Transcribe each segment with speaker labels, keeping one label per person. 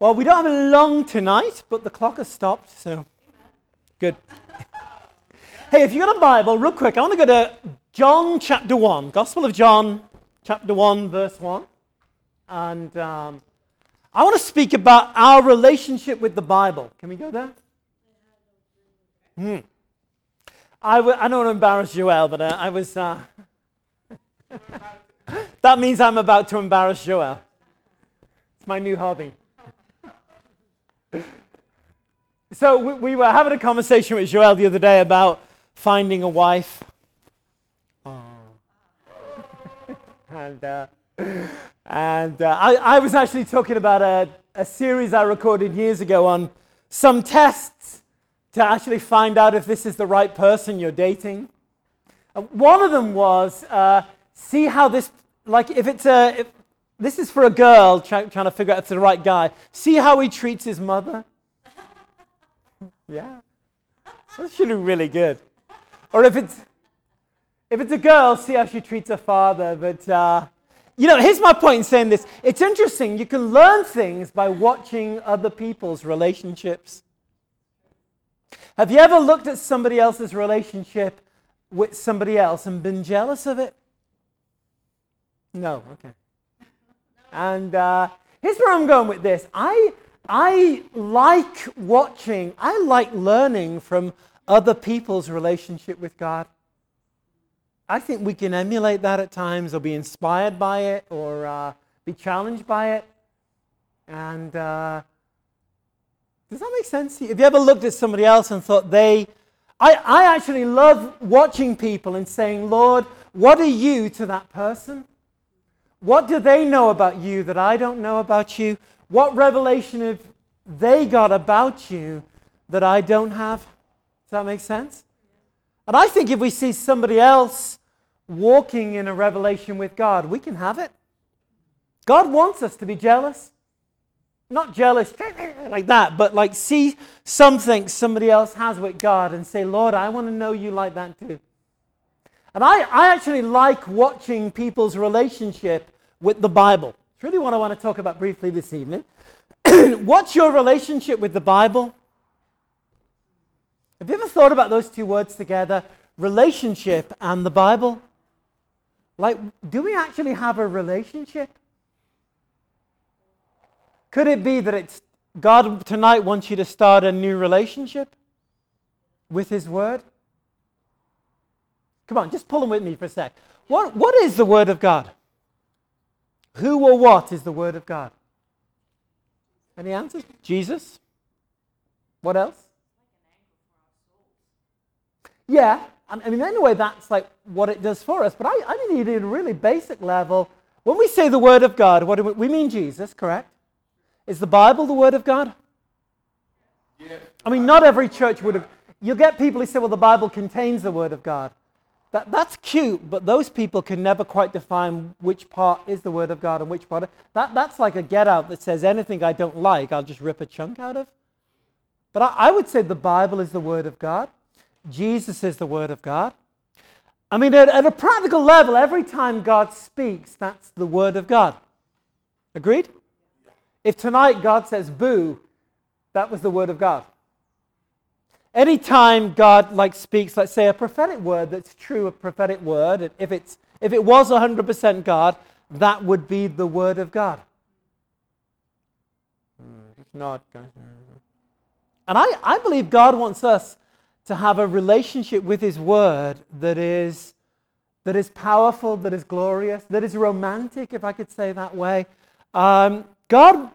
Speaker 1: Well, we don't have a long tonight, but the clock has stopped, so good. hey, if you've got a Bible, real quick, I want to go to John chapter 1, Gospel of John chapter 1, verse 1. And um, I want to speak about our relationship with the Bible. Can we go there? Hmm. I w- I don't want to embarrass Joel, but uh, I was. Uh, that means I'm about to embarrass Joel. It's my new hobby. So we, we, were having a conversation with Joel the other day about finding a wife. And uh, and uh, I, I, was actually talking about a, a series I recorded years ago on some tests to actually find out if this is the right person you're dating. One of them was uh, see how this, like if it's a, if, this is for a girl try, trying to figure out if it's the right guy. See how he treats his mother. Yeah. That should be really good. Or if it's if it's a girl, see how she treats her father. But uh, you know, here's my point in saying this. It's interesting. You can learn things by watching other people's relationships. Have you ever looked at somebody else's relationship with somebody else and been jealous of it? No. Okay. And uh, here's where I'm going with this. I I like watching, I like learning from other people's relationship with God. I think we can emulate that at times or be inspired by it or uh, be challenged by it. And uh, does that make sense? Have you ever looked at somebody else and thought they. I, I actually love watching people and saying, Lord, what are you to that person? What do they know about you that I don't know about you? What revelation have they got about you that I don't have? Does that make sense? And I think if we see somebody else walking in a revelation with God, we can have it. God wants us to be jealous. Not jealous like that, but like see something somebody else has with God and say, Lord, I want to know you like that too. And I, I actually like watching people's relationship with the Bible. It's really what I want to talk about briefly this evening. What's your relationship with the Bible? Have you ever thought about those two words together? Relationship and the Bible? Like, do we actually have a relationship? Could it be that it's God tonight wants you to start a new relationship with His Word? Come on, just pull them with me for a sec. What, what is the Word of God? Who or what is the Word of God? Any answers? Jesus? What else? Yeah, I mean, anyway, that's like what it does for us. But I, I mean, at a really basic level, when we say the Word of God, what do we, we mean Jesus, correct? Is the Bible the Word of God? Yeah. I mean, not every church would have. You'll get people who say, well, the Bible contains the Word of God. That, that's cute, but those people can never quite define which part is the Word of God and which part. That, that's like a get out that says anything I don't like, I'll just rip a chunk out of. But I, I would say the Bible is the Word of God, Jesus is the Word of God. I mean, at, at a practical level, every time God speaks, that's the Word of God. Agreed? If tonight God says boo, that was the Word of God. Anytime God like speaks, let's say a prophetic word that's true, a prophetic word, if, it's, if it was 100% God, that would be the word of God. It's not. And I, I believe God wants us to have a relationship with His Word that is, that is powerful, that is glorious, that is romantic, if I could say that way. Um, God,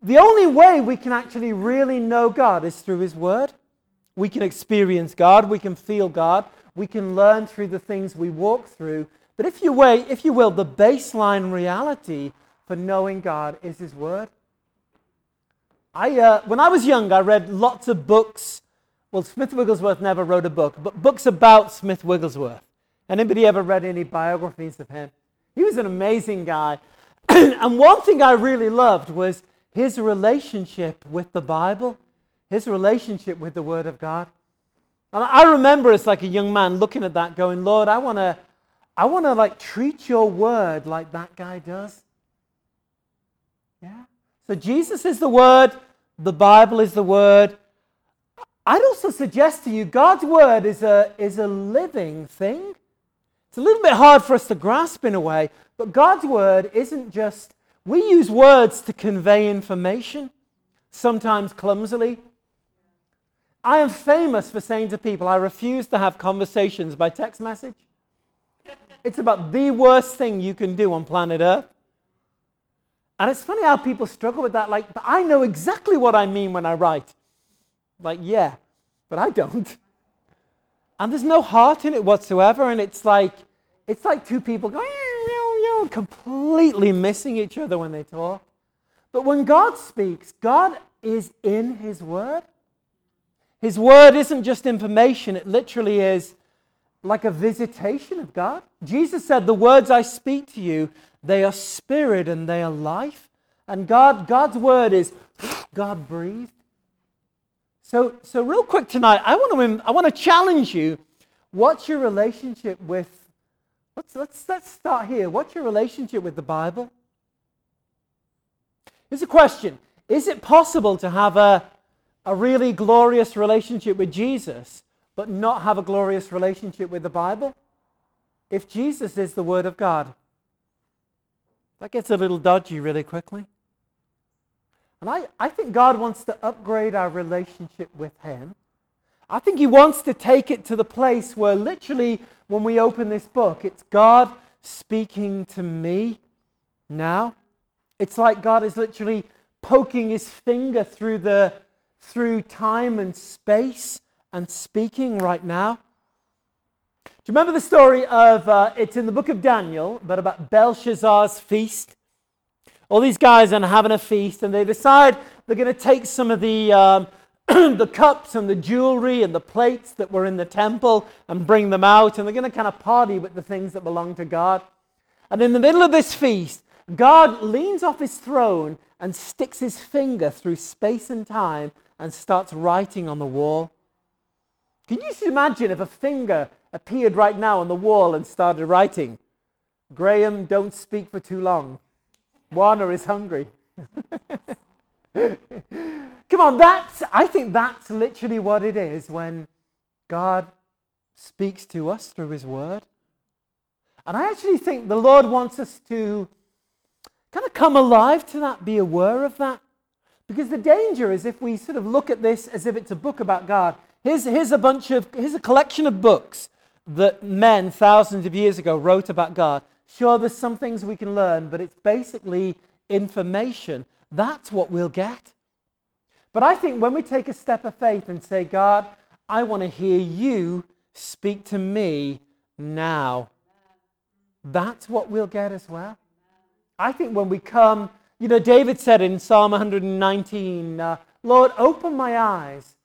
Speaker 1: the only way we can actually really know God is through His Word. We can experience God, we can feel God, we can learn through the things we walk through. But if you, weigh, if you will, the baseline reality for knowing God is His Word. I, uh, when I was young, I read lots of books. Well, Smith Wigglesworth never wrote a book, but books about Smith Wigglesworth. Anybody ever read any biographies of him? He was an amazing guy. and one thing I really loved was his relationship with the Bible his relationship with the Word of God. And I remember as like a young man looking at that going, Lord, I want to I want to like treat your word like that guy does. Yeah. So Jesus is the Word, the Bible is the Word. I'd also suggest to you God's Word is a, is a living thing. It's a little bit hard for us to grasp in a way, but God's Word isn't just, we use words to convey information, sometimes clumsily. I am famous for saying to people, I refuse to have conversations by text message. It's about the worst thing you can do on planet Earth. And it's funny how people struggle with that. Like, but I know exactly what I mean when I write. Like, yeah, but I don't. And there's no heart in it whatsoever. And it's like, it's like two people going, completely missing each other when they talk. But when God speaks, God is in His Word. His Word isn't just information, it literally is like a visitation of God. Jesus said, The words I speak to you, they are spirit and they are life. And God, God's word is God breathed. So, so real quick tonight, I want to, I want to challenge you. What's your relationship with, let's, let's, let's start here. What's your relationship with the Bible? Here's a question Is it possible to have a, a really glorious relationship with Jesus but not have a glorious relationship with the Bible? If Jesus is the Word of God, that gets a little dodgy really quickly. And I, I think God wants to upgrade our relationship with Him. I think He wants to take it to the place where literally, when we open this book, it's God speaking to me now. It's like God is literally poking His finger through, the, through time and space and speaking right now. Do you remember the story of, uh, it's in the book of Daniel, but about Belshazzar's feast? All these guys are having a feast, and they decide they're going to take some of the, um, the cups and the jewelry and the plates that were in the temple and bring them out, and they're going to kind of party with the things that belong to God. And in the middle of this feast, God leans off his throne and sticks his finger through space and time and starts writing on the wall. Can you just imagine if a finger appeared right now on the wall and started writing, Graham, don't speak for too long. Warner is hungry. Come on, that's, I think that's literally what it is when God speaks to us through His Word. And I actually think the Lord wants us to kind of come alive to that, be aware of that. Because the danger is if we sort of look at this as if it's a book about God, Here's, here's a bunch of, here's a collection of books that men thousands of years ago wrote about God. Sure, there's some things we can learn, but it's basically information. That's what we'll get. But I think when we take a step of faith and say, God, I want to hear you speak to me now, that's what we'll get as well. I think when we come, you know, David said in Psalm 119, uh, Lord, open my eyes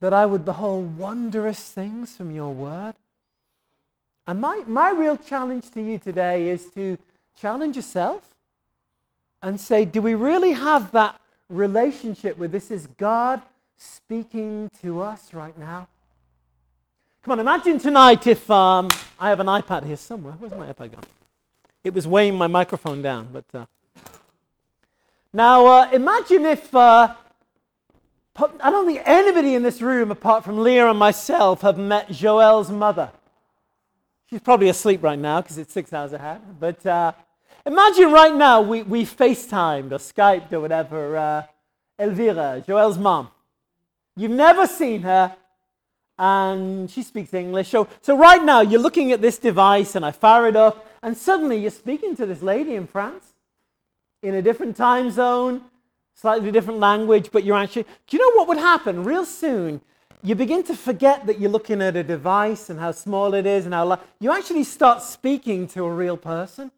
Speaker 1: that I would behold wondrous things from your word. And my, my real challenge to you today is to challenge yourself and say, do we really have that relationship where this is God speaking to us right now? Come on, imagine tonight if um, I have an iPad here somewhere. Where's my iPad gone? It was weighing my microphone down, but. Uh... Now, uh, imagine if uh, I don't think anybody in this room, apart from Leah and myself, have met Joelle's mother. She's probably asleep right now because it's six hours ahead. But uh, imagine right now we, we FaceTimed or Skyped or whatever uh, Elvira, Joelle's mom. You've never seen her, and she speaks English. So, so right now you're looking at this device, and I fire it up, and suddenly you're speaking to this lady in France in a different time zone slightly different language, but you're actually. Do you know what would happen real soon? You begin to forget that you're looking at a device and how small it is and how. You actually start speaking to a real person,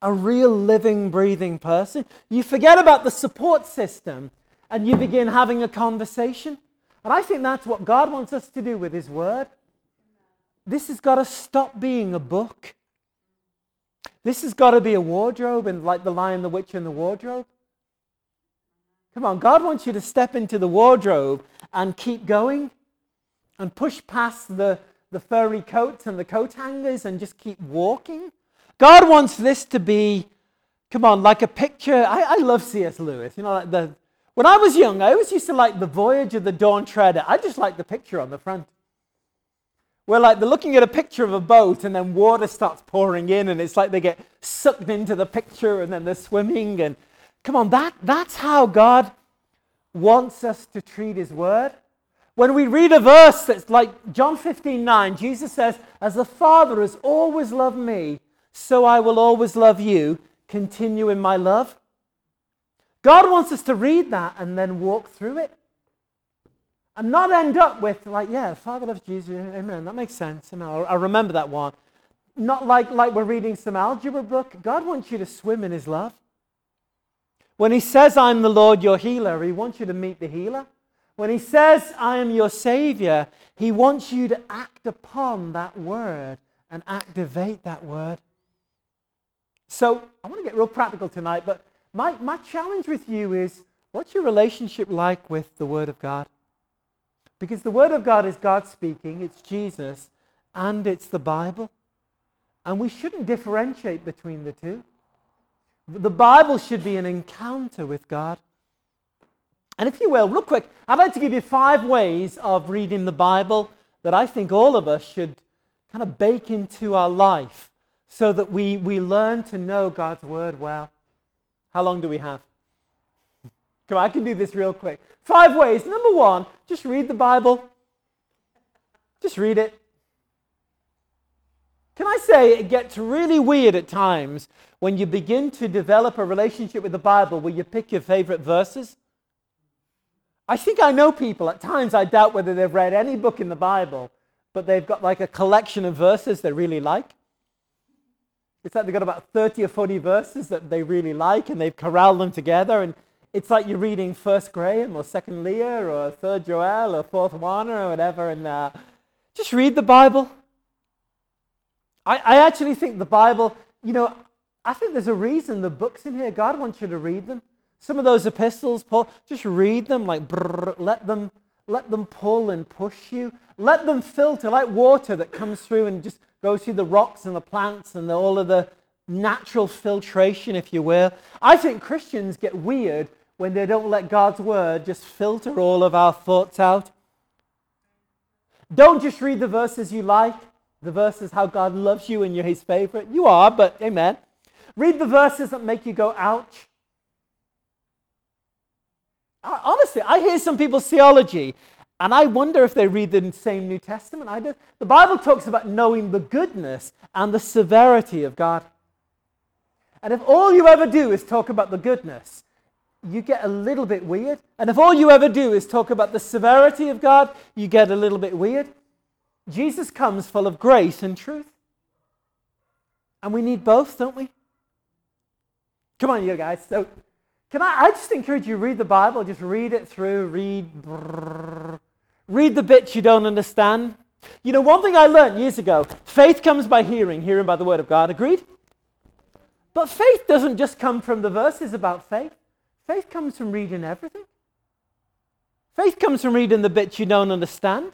Speaker 1: a real living, breathing person. You forget about the support system and you begin having a conversation. And I think that's what God wants us to do with His Word. This has got to stop being a book. This has got to be a wardrobe, and like the Lion, the Witch, and the Wardrobe. Come on, God wants you to step into the wardrobe and keep going and push past the, the furry coats and the coat hangers and just keep walking. God wants this to be come on, like a picture. I, I love C.S. Lewis. You know, like the, when I was young, I always used to like the Voyage of the Dawn Treader. I just like the picture on the front. Where like they're looking at a picture of a boat and then water starts pouring in and it's like they get sucked into the picture and then they're swimming and come on, that, that's how God wants us to treat his word. When we read a verse that's like John 15 9, Jesus says, As the Father has always loved me, so I will always love you. Continue in my love. God wants us to read that and then walk through it. And not end up with, like, yeah, Father loves Jesus, amen. That makes sense. Amen. I remember that one. Not like, like we're reading some algebra book. God wants you to swim in his love. When he says, I'm the Lord your healer, he wants you to meet the healer. When he says, I am your Savior, he wants you to act upon that word and activate that word. So I want to get real practical tonight, but my, my challenge with you is what's your relationship like with the Word of God? Because the Word of God is God speaking, it's Jesus, and it's the Bible. And we shouldn't differentiate between the two. The Bible should be an encounter with God. And if you will, real quick, I'd like to give you five ways of reading the Bible that I think all of us should kind of bake into our life so that we, we learn to know God's Word well. How long do we have? Come on, I can do this real quick. Five ways. Number one, just read the Bible. Just read it. Can I say it gets really weird at times when you begin to develop a relationship with the Bible where you pick your favorite verses? I think I know people, at times I doubt whether they've read any book in the Bible, but they've got like a collection of verses they really like. It's like they've got about 30 or 40 verses that they really like and they've corralled them together. And it's like you're reading First Graham or Second Leah or Third Joel or Fourth Warner or whatever. And uh, just read the Bible. I, I actually think the Bible, you know, I think there's a reason the books in here, God wants you to read them. Some of those epistles, Paul, just read them like brrr, let them let them pull and push you. Let them filter like water that comes through and just goes through the rocks and the plants and the, all of the natural filtration, if you will. I think Christians get weird when they don't let God's word just filter all of our thoughts out. Don't just read the verses you like, the verses how God loves you and you're his favorite. You are, but amen. Read the verses that make you go, ouch. Honestly, I hear some people's theology, and I wonder if they read the same New Testament I do. The Bible talks about knowing the goodness and the severity of God. And if all you ever do is talk about the goodness, you get a little bit weird. And if all you ever do is talk about the severity of God, you get a little bit weird. Jesus comes full of grace and truth. And we need both, don't we? Come on, you guys. So can I, I just encourage you read the Bible, just read it through, read, read the bits you don't understand. You know, one thing I learned years ago faith comes by hearing, hearing by the Word of God. Agreed? But faith doesn't just come from the verses about faith, faith comes from reading everything. Faith comes from reading the bits you don't understand.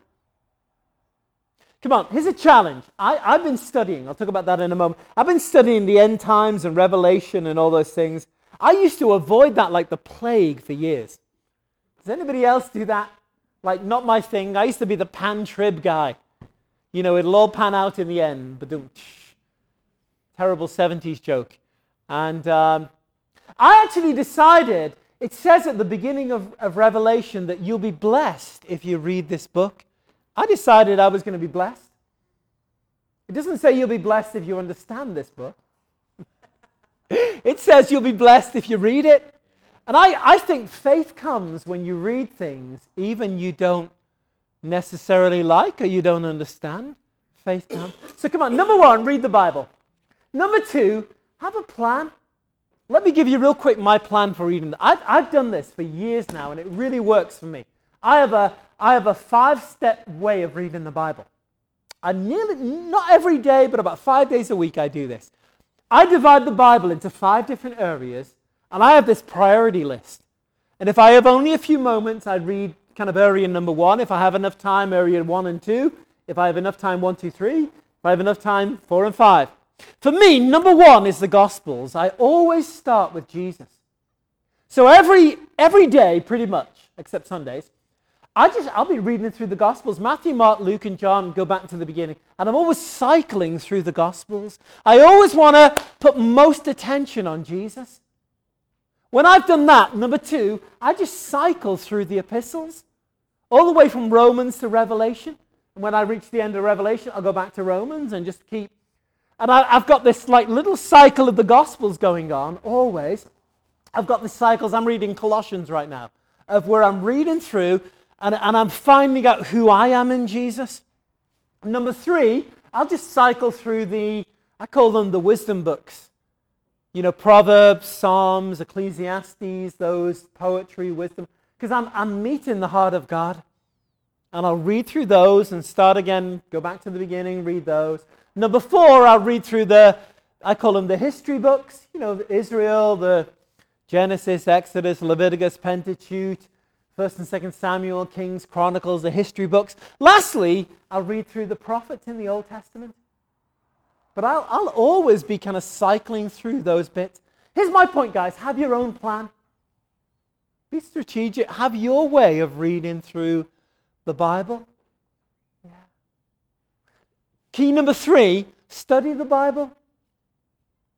Speaker 1: Come on, here's a challenge. I, have been studying, I'll talk about that in a moment. I've been studying the end times and Revelation and all those things. I used to avoid that like the plague for years. Does anybody else do that? Like, not my thing. I used to be the pan trib guy. You know, it'll all pan out in the end. But terrible 70s joke. And um, I actually decided, it says at the beginning of, of Revelation that you'll be blessed if you read this book. I decided I was going to be blessed. It doesn't say you'll be blessed if you understand this book. it says you'll be blessed if you read it. And I, I think faith comes when you read things, even you don't necessarily like or you don't understand. Faith comes. So come on, number one, read the Bible. Number two, have a plan. Let me give you real quick my plan for reading. I've, I've done this for years now, and it really works for me. I have a, I have a five step way of reading the Bible. I nearly, not every day, but about five days a week, I do this. I divide the Bible into five different areas, and I have this priority list. And if I have only a few moments, I'd read kind of area number one. If I have enough time, area one and two. If I have enough time, one, two, three. If I have enough time, four and five. For me, number one is the Gospels. I always start with Jesus. So every, every day, pretty much, except Sundays, I just, I'll be reading through the Gospels Matthew, Mark, Luke, and John, go back to the beginning. And I'm always cycling through the Gospels. I always want to put most attention on Jesus. When I've done that, number two, I just cycle through the epistles, all the way from Romans to Revelation. And when I reach the end of Revelation, I'll go back to Romans and just keep. And I, have got this like little cycle of the Gospels going on always. I've got the cycles. I'm reading Colossians right now, of where I'm reading through and, and I'm finding out who I am in Jesus. Number three, I'll just cycle through the, I call them the wisdom books. You know, Proverbs, Psalms, Ecclesiastes, those poetry, wisdom, because I'm, I'm meeting the heart of God. And I'll read through those and start again, go back to the beginning, read those. Number four, I'll read through the, I call them the history books, you know, Israel, the Genesis, Exodus, Leviticus, Pentateuch, First and Second Samuel, Kings, Chronicles, the history books. Lastly, I'll read through the prophets in the Old Testament. But I'll, I'll always be kind of cycling through those bits. Here's my point, guys have your own plan. Be strategic. Have your way of reading through the Bible. Key number three study the Bible.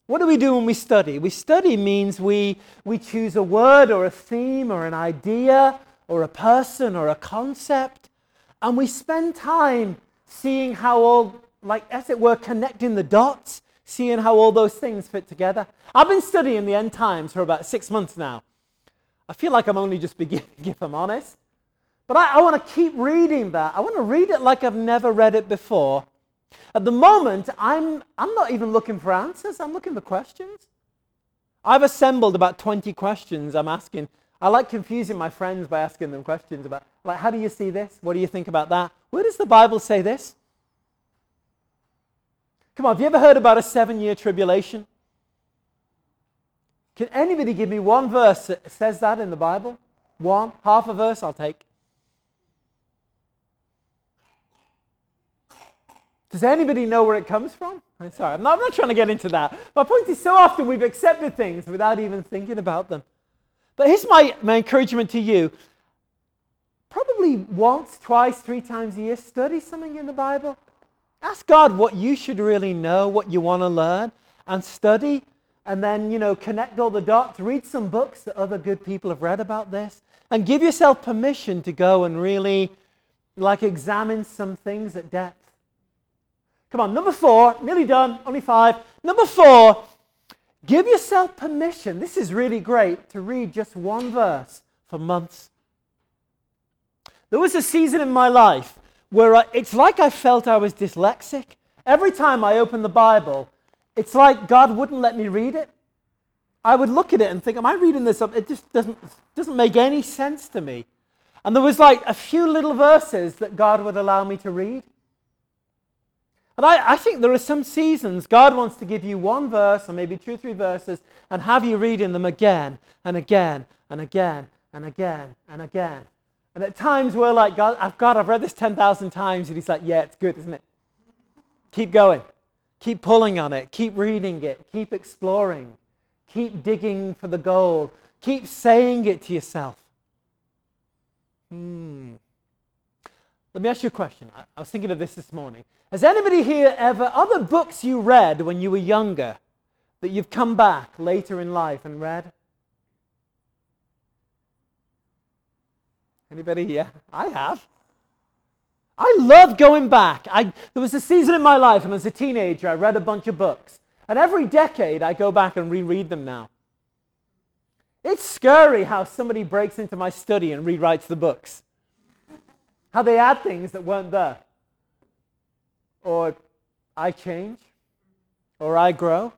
Speaker 1: What do we do when we study? We study means we, we choose a word or a theme or an idea or a person or a concept, and we spend time seeing how all like, as it were, connecting the dots, seeing how all those things fit together. I've been studying the end times for about six months now. I feel like I'm only just beginning, if I'm honest. But I, I want to keep reading that. I want to read it like I've never read it before. At the moment, I'm, I'm not even looking for answers, I'm looking for questions. I've assembled about 20 questions I'm asking. I like confusing my friends by asking them questions about, like, how do you see this? What do you think about that? Where does the Bible say this? Come on, have you ever heard about a seven year tribulation? Can anybody give me one verse that says that in the Bible? One? Half a verse I'll take. Does anybody know where it comes from? I'm sorry, I'm not, I'm not trying to get into that. My point is so often we've accepted things without even thinking about them. But here's my, my encouragement to you. Probably once, twice, three times a year, study something in the Bible. Ask God what you should really know, what you want to learn, and study. And then, you know, connect all the dots. Read some books that other good people have read about this. And give yourself permission to go and really, like, examine some things at depth. Come on, number four, nearly done, only five. Number four, give yourself permission. This is really great to read just one verse for months. There was a season in my life where I, it's like I felt I was dyslexic. Every time I opened the Bible, it's like God wouldn't let me read it. I would look at it and think, Am I reading this up? It just doesn't, doesn't make any sense to me. And there was like a few little verses that God would allow me to read. And I, I, think there are some seasons God wants to give you one verse or maybe two or three verses and have you reading them again and again and again and again and again. And at times we're like, God, I've, God, I've read this 10,000 times. And he's like, yeah, it's good, isn't it? Keep going. Keep pulling on it. Keep reading it. Keep exploring. Keep digging for the gold. Keep saying it to yourself. Hmm. Let me ask you a question. I, I was thinking of this this morning. Has anybody here ever, other books you read when you were younger that you've come back later in life and read? Anybody here? I have. I love going back. I, there was a season in my life, and as a teenager, I read a bunch of books. And every decade, I go back and reread them now. It's scary how somebody breaks into my study and rewrites the books, how they add things that weren't there. Or I change, or I grow.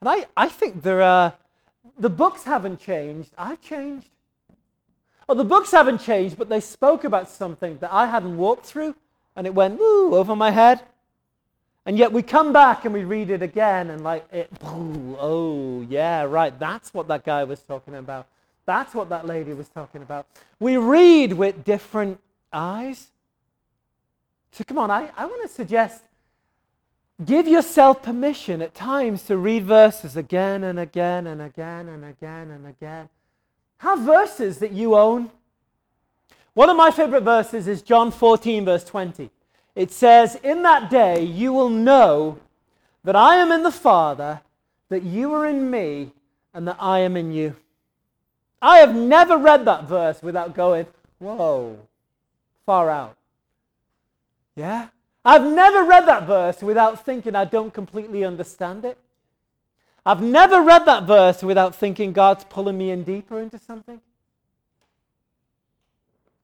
Speaker 1: And I, I think there are, the books haven't changed, I've changed. Well, the books haven't changed, but they spoke about something that I hadn't walked through, and it went woo over my head. And yet we come back and we read it again, and like, it, oh, yeah, right, that's what that guy was talking about. That's what that lady was talking about. We read with different eyes. So come on, I, I want to suggest give yourself permission at times to read verses again and again and again and again and again. Have verses that you own. One of my favorite verses is John 14, verse 20. It says, In that day you will know that I am in the Father, that you are in me, and that I am in you. I have never read that verse without going, Whoa, far out. Yeah? I've never read that verse without thinking I don't completely understand it. I've never read that verse without thinking God's pulling me in deeper into something.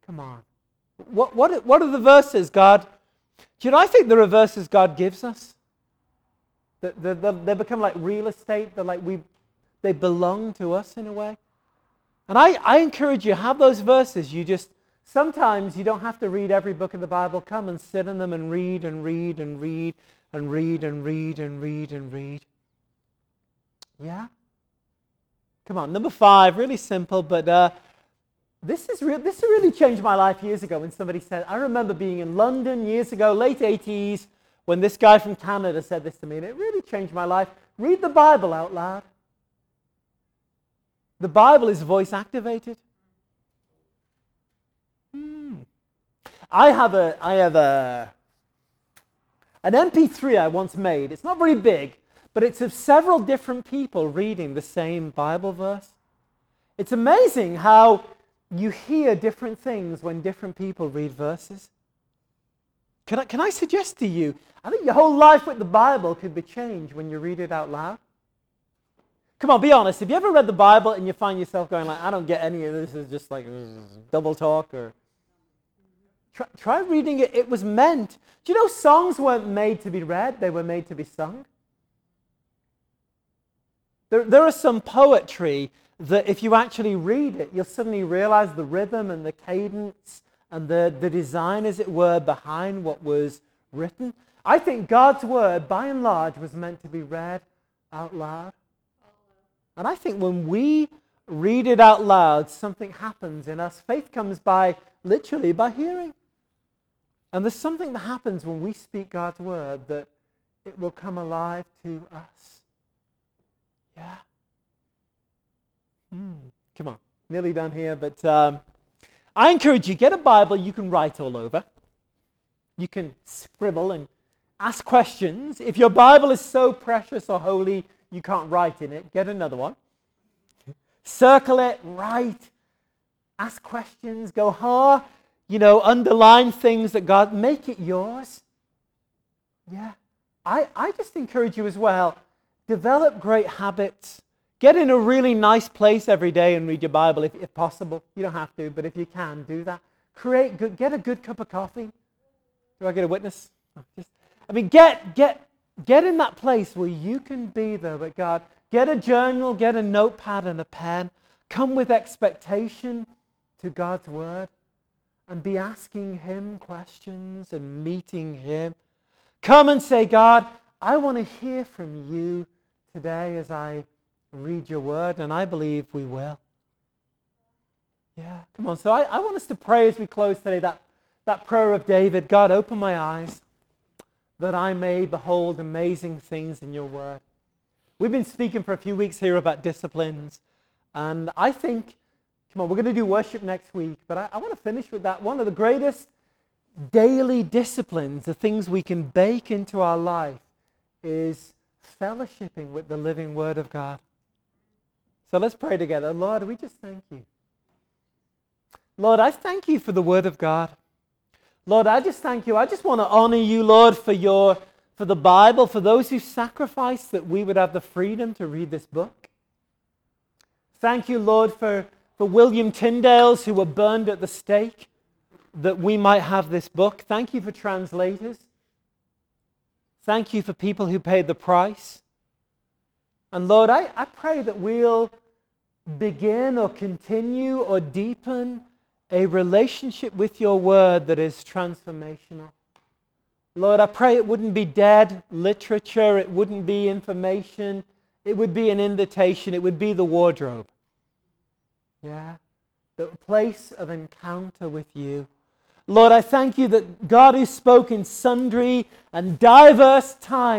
Speaker 1: Come on. What, what, what are the verses God? Do you know, I think there are verses God gives us. They, they, they become like real estate. They're like we, they belong to us in a way. And I, I encourage you, have those verses. You just, sometimes you don't have to read every book of the Bible. Come and sit in them and read and read and read and read and read and read and read. Yeah? Come on, number five, really simple, but uh, this, is re- this really changed my life years ago when somebody said, I remember being in London years ago, late 80s, when this guy from Canada said this to me, and it really changed my life. Read the Bible out loud. The Bible is voice activated. I have a I have a an MP3 I once made. It's not very big, but it's of several different people reading the same Bible verse. It's amazing how you hear different things when different people read verses. Can I, can I suggest to you, I think your whole life with the Bible could be changed when you read it out loud. Come on, be honest. Have you ever read the Bible and you find yourself going like, I don't get any of this, is just like mm, double talk or... Try, try reading it. It was meant. Do you know songs weren't made to be read, they were made to be sung? There, there are some poetry that if you actually read it, you'll suddenly realize the rhythm and the cadence and the, the design, as it were, behind what was written. I think God's word, by and large, was meant to be read out loud. And I think when we read it out loud, something happens in us. Faith comes by literally by hearing. And there's something that happens when we speak God's word that it will come alive to us. Yeah. Hmm. Come on, nearly done here, but um, I encourage you get a Bible you can write all over. You can scribble and ask questions. If your Bible is so precious or holy you can't write in it, get another one. Circle it, write, ask questions, go hard, you know, underline things that God, make it yours. Yeah. I, I just encourage you as well, develop great habits. Get in a really nice place every day and read your Bible if, if possible. You don't have to, but if you can, do that. Create good, get a good cup of coffee. Do I get a witness? Oh, I mean, get, get Get in that place where you can be there with God. Get a journal, get a notepad and a pen. Come with expectation to God's word and be asking Him questions and meeting Him. Come and say, God, I want to hear from you today as I read your word, and I believe we will. Yeah, come on. So I, I want us to pray as we close today that, that prayer of David God, open my eyes that I may behold amazing things in your word. We've been speaking for a few weeks here about disciplines, and I think, come on, we're going to do worship next week, but I, I want to finish with that. One of the greatest daily disciplines, the things we can bake into our life, is fellowshipping with the living Word of God. So let's pray together. Lord, we just thank you. Lord, I thank you for the Word of God. Lord, I just thank you. I just want to honor you, Lord, for your for the Bible, for those who sacrificed that we would have the freedom to read this book. Thank you, Lord, for, for William Tyndales who were burned at the stake that we might have this book. Thank you for translators. Thank you for people who paid the price. And Lord, I, I pray that we'll begin or continue or deepen a relationship with your word that is transformational. Lord, I pray it wouldn't be dead literature, it wouldn't be information, it would be an invitation, it would be the wardrobe. Yeah? The place of encounter with you. Lord, I thank you that God who spoke in sundry and diverse times